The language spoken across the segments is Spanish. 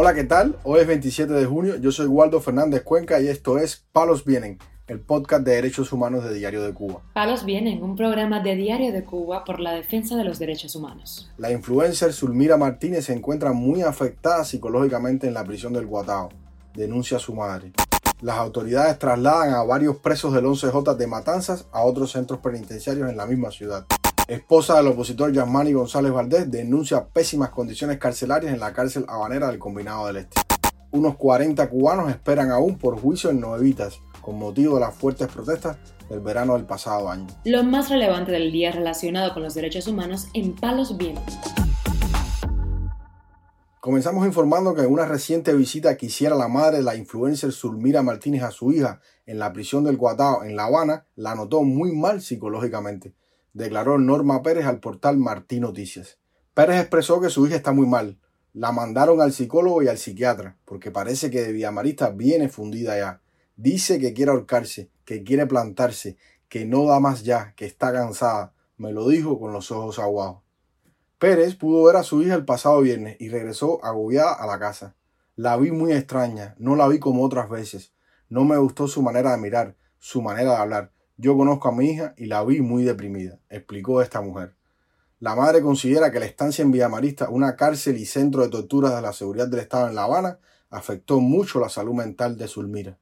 Hola, ¿qué tal? Hoy es 27 de junio, yo soy Waldo Fernández Cuenca y esto es Palos Vienen, el podcast de derechos humanos de Diario de Cuba. Palos Vienen, un programa de Diario de Cuba por la defensa de los derechos humanos. La influencer Zulmira Martínez se encuentra muy afectada psicológicamente en la prisión del Guatao, denuncia a su madre. Las autoridades trasladan a varios presos del 11J de Matanzas a otros centros penitenciarios en la misma ciudad. Esposa del opositor Yasmani González Valdés denuncia pésimas condiciones carcelarias en la cárcel habanera del Combinado del Este. Unos 40 cubanos esperan aún por juicio en Nuevitas con motivo de las fuertes protestas del verano del pasado año. Lo más relevante del día relacionado con los derechos humanos en Palos Vientos. Comenzamos informando que en una reciente visita que hiciera la madre de la influencer Zulmira Martínez a su hija en la prisión del Guatao en La Habana, la notó muy mal psicológicamente declaró Norma Pérez al portal Martín Noticias. Pérez expresó que su hija está muy mal. La mandaron al psicólogo y al psiquiatra, porque parece que de Villamarista viene fundida ya. Dice que quiere ahorcarse, que quiere plantarse, que no da más ya, que está cansada. Me lo dijo con los ojos aguados. Pérez pudo ver a su hija el pasado viernes y regresó agobiada a la casa. La vi muy extraña, no la vi como otras veces. No me gustó su manera de mirar, su manera de hablar. Yo conozco a mi hija y la vi muy deprimida, explicó esta mujer. La madre considera que la estancia en Villamarista, una cárcel y centro de torturas de la seguridad del Estado en La Habana, afectó mucho la salud mental de Zulmira.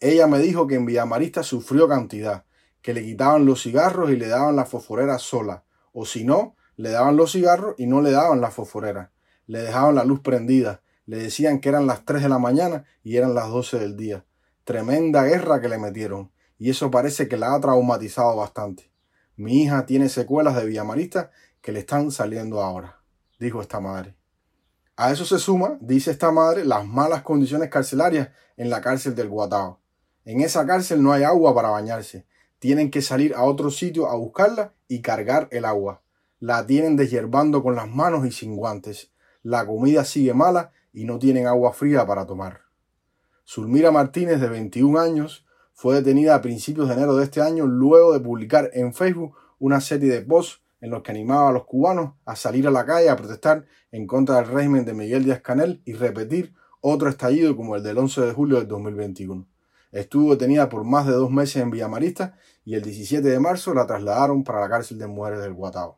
Ella me dijo que en Villamarista sufrió cantidad, que le quitaban los cigarros y le daban la fosforera sola, o si no, le daban los cigarros y no le daban la fosforera, le dejaban la luz prendida, le decían que eran las 3 de la mañana y eran las 12 del día. Tremenda guerra que le metieron y eso parece que la ha traumatizado bastante. Mi hija tiene secuelas de Villamarista que le están saliendo ahora, dijo esta madre. A eso se suma, dice esta madre, las malas condiciones carcelarias en la cárcel del Guatao. En esa cárcel no hay agua para bañarse. Tienen que salir a otro sitio a buscarla y cargar el agua. La tienen deshierbando con las manos y sin guantes. La comida sigue mala y no tienen agua fría para tomar. Zulmira Martínez, de 21 años, fue detenida a principios de enero de este año luego de publicar en Facebook una serie de posts en los que animaba a los cubanos a salir a la calle a protestar en contra del régimen de Miguel Díaz Canel y repetir otro estallido como el del 11 de julio del 2021. Estuvo detenida por más de dos meses en Villamarista y el 17 de marzo la trasladaron para la cárcel de mujeres del Guatao.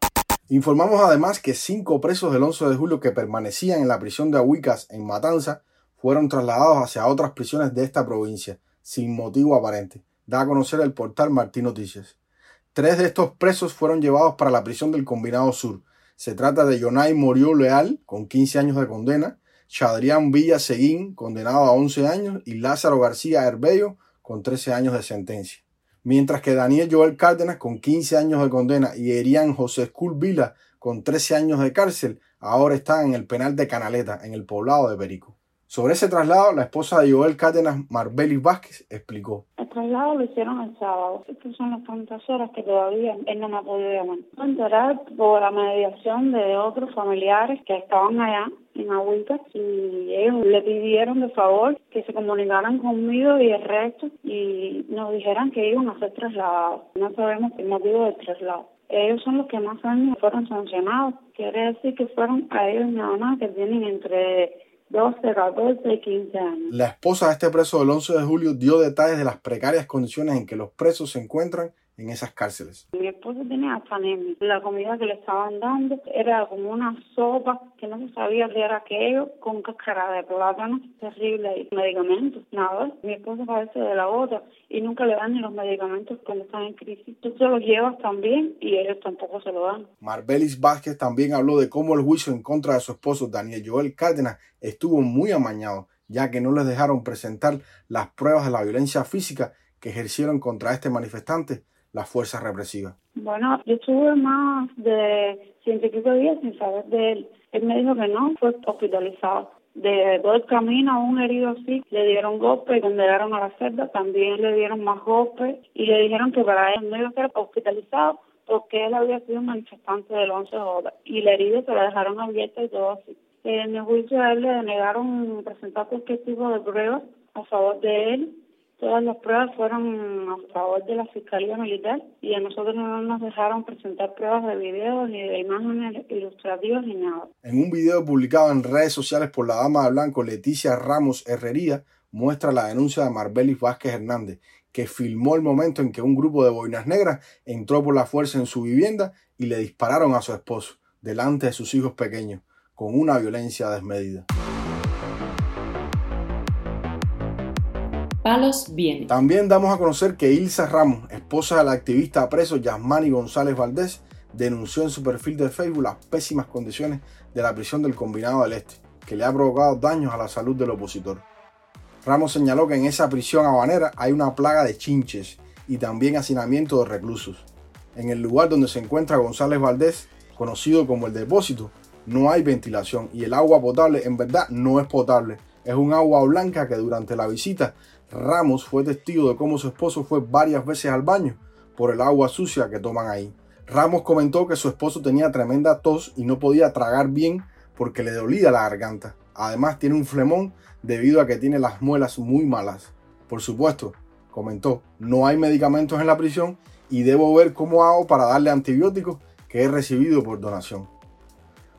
Informamos además que cinco presos del 11 de julio que permanecían en la prisión de Ahuicas en Matanza fueron trasladados hacia otras prisiones de esta provincia, sin motivo aparente, da a conocer el portal Martín Noticias. Tres de estos presos fueron llevados para la prisión del Combinado Sur. Se trata de Yonay Morió Leal, con 15 años de condena, Chadrián Villa Seguín, condenado a 11 años, y Lázaro García Herbello, con 13 años de sentencia. Mientras que Daniel Joel Cárdenas, con 15 años de condena, y Erián José Escul Vila, con 13 años de cárcel, ahora están en el penal de Canaleta, en el poblado de Perico. Sobre ese traslado, la esposa de Joel Cárdenas, Marbelis Vázquez, explicó. El traslado lo hicieron el sábado. Estas son las tantas horas que todavía él no me ha podido llamar. Me enteré por la mediación de otros familiares que estaban allá en Agüita y ellos le pidieron de favor que se comunicaran conmigo y el resto y nos dijeran que iban a ser trasladados. No sabemos el motivo del traslado ellos son los que más años fueron sancionados. Quiere decir que fueron a ellos nada más que tienen entre 12, 14 y 15 años. La esposa de este preso del 11 de julio dio detalles de las precarias condiciones en que los presos se encuentran en esas cárceles. Mi esposo tenía hasta anemia. La comida que le estaban dando era como una sopa que no se sabía qué era aquello, con cáscara de plátano, terrible, y medicamentos, nada. Mi esposo padece de la gota y nunca le dan ni los medicamentos cuando están en crisis. Tú se los llevas también y ellos tampoco se lo dan. Marbelis Vázquez también habló de cómo el juicio en contra de su esposo Daniel Joel Cárdenas estuvo muy amañado, ya que no les dejaron presentar las pruebas de la violencia física que ejercieron contra este manifestante las fuerzas represivas? Bueno, yo estuve más de ciento y pico días sin saber de él. Él me dijo que no, fue hospitalizado. De todo el camino a un herido así, le dieron golpe y cuando llegaron a la celda también le dieron más golpes y le dijeron que para él no iba a ser hospitalizado porque él había sido manifestante del 11J y la herida se la dejaron abierta y todo así. En el juicio a él le negaron presentar cualquier tipo de pruebas a favor de él Todas las pruebas fueron a favor de la Fiscalía Militar y a nosotros no nos dejaron presentar pruebas de video ni de imágenes ilustrativas ni nada. En un video publicado en redes sociales por la dama de blanco Leticia Ramos Herrería, muestra la denuncia de Marbelis Vázquez Hernández, que filmó el momento en que un grupo de boinas negras entró por la fuerza en su vivienda y le dispararon a su esposo, delante de sus hijos pequeños, con una violencia desmedida. Palos viene. También damos a conocer que Ilsa Ramos, esposa del activista preso Yasmani González Valdés, denunció en su perfil de Facebook las pésimas condiciones de la prisión del Combinado del Este, que le ha provocado daños a la salud del opositor. Ramos señaló que en esa prisión habanera hay una plaga de chinches y también hacinamiento de reclusos. En el lugar donde se encuentra González Valdés, conocido como el depósito, no hay ventilación y el agua potable en verdad no es potable. Es un agua blanca que durante la visita Ramos fue testigo de cómo su esposo fue varias veces al baño por el agua sucia que toman ahí. Ramos comentó que su esposo tenía tremenda tos y no podía tragar bien porque le dolía la garganta. Además tiene un flemón debido a que tiene las muelas muy malas. Por supuesto, comentó, no hay medicamentos en la prisión y debo ver cómo hago para darle antibióticos que he recibido por donación.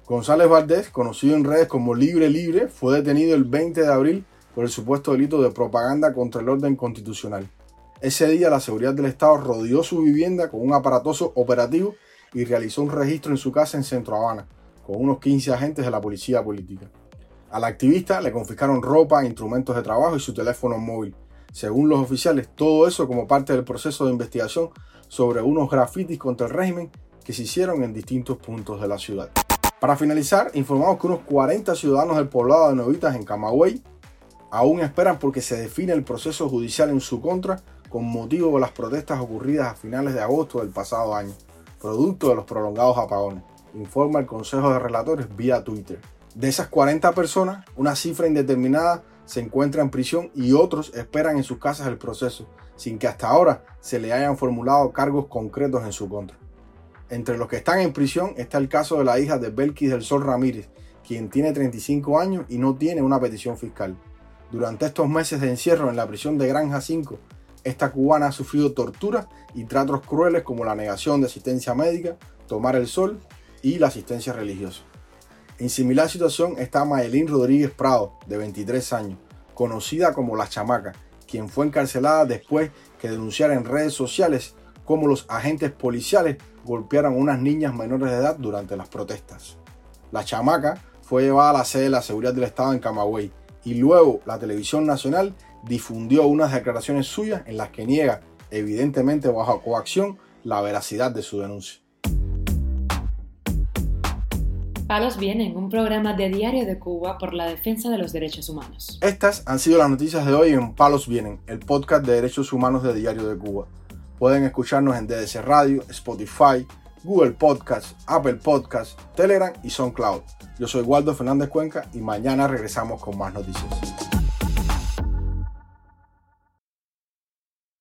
González Valdés, conocido en redes como Libre Libre, fue detenido el 20 de abril por el supuesto delito de propaganda contra el orden constitucional. Ese día la seguridad del Estado rodeó su vivienda con un aparatoso operativo y realizó un registro en su casa en Centro Habana, con unos 15 agentes de la policía política. Al activista le confiscaron ropa, instrumentos de trabajo y su teléfono móvil. Según los oficiales, todo eso como parte del proceso de investigación sobre unos grafitis contra el régimen que se hicieron en distintos puntos de la ciudad. Para finalizar, informamos que unos 40 ciudadanos del poblado de Novitas en Camagüey aún esperan porque se define el proceso judicial en su contra con motivo de las protestas ocurridas a finales de agosto del pasado año, producto de los prolongados apagones, informa el Consejo de Relatores vía Twitter. De esas 40 personas, una cifra indeterminada se encuentra en prisión y otros esperan en sus casas el proceso, sin que hasta ahora se le hayan formulado cargos concretos en su contra. Entre los que están en prisión está el caso de la hija de Belkis del Sol Ramírez, quien tiene 35 años y no tiene una petición fiscal. Durante estos meses de encierro en la prisión de Granja 5, esta cubana ha sufrido torturas y tratos crueles como la negación de asistencia médica, tomar el sol y la asistencia religiosa. En similar situación está Mayelín Rodríguez Prado, de 23 años, conocida como La Chamaca, quien fue encarcelada después que denunciara en redes sociales cómo los agentes policiales golpearon a unas niñas menores de edad durante las protestas. La Chamaca fue llevada a la sede de la seguridad del Estado en Camagüey y luego la televisión nacional difundió unas declaraciones suyas en las que niega, evidentemente bajo coacción, la veracidad de su denuncia. Palos Vienen, un programa de Diario de Cuba por la defensa de los derechos humanos. Estas han sido las noticias de hoy en Palos Vienen, el podcast de derechos humanos de Diario de Cuba. Pueden escucharnos en DDC Radio, Spotify, Google Podcasts, Apple Podcasts, Telegram y SoundCloud. Yo soy Waldo Fernández Cuenca y mañana regresamos con más noticias.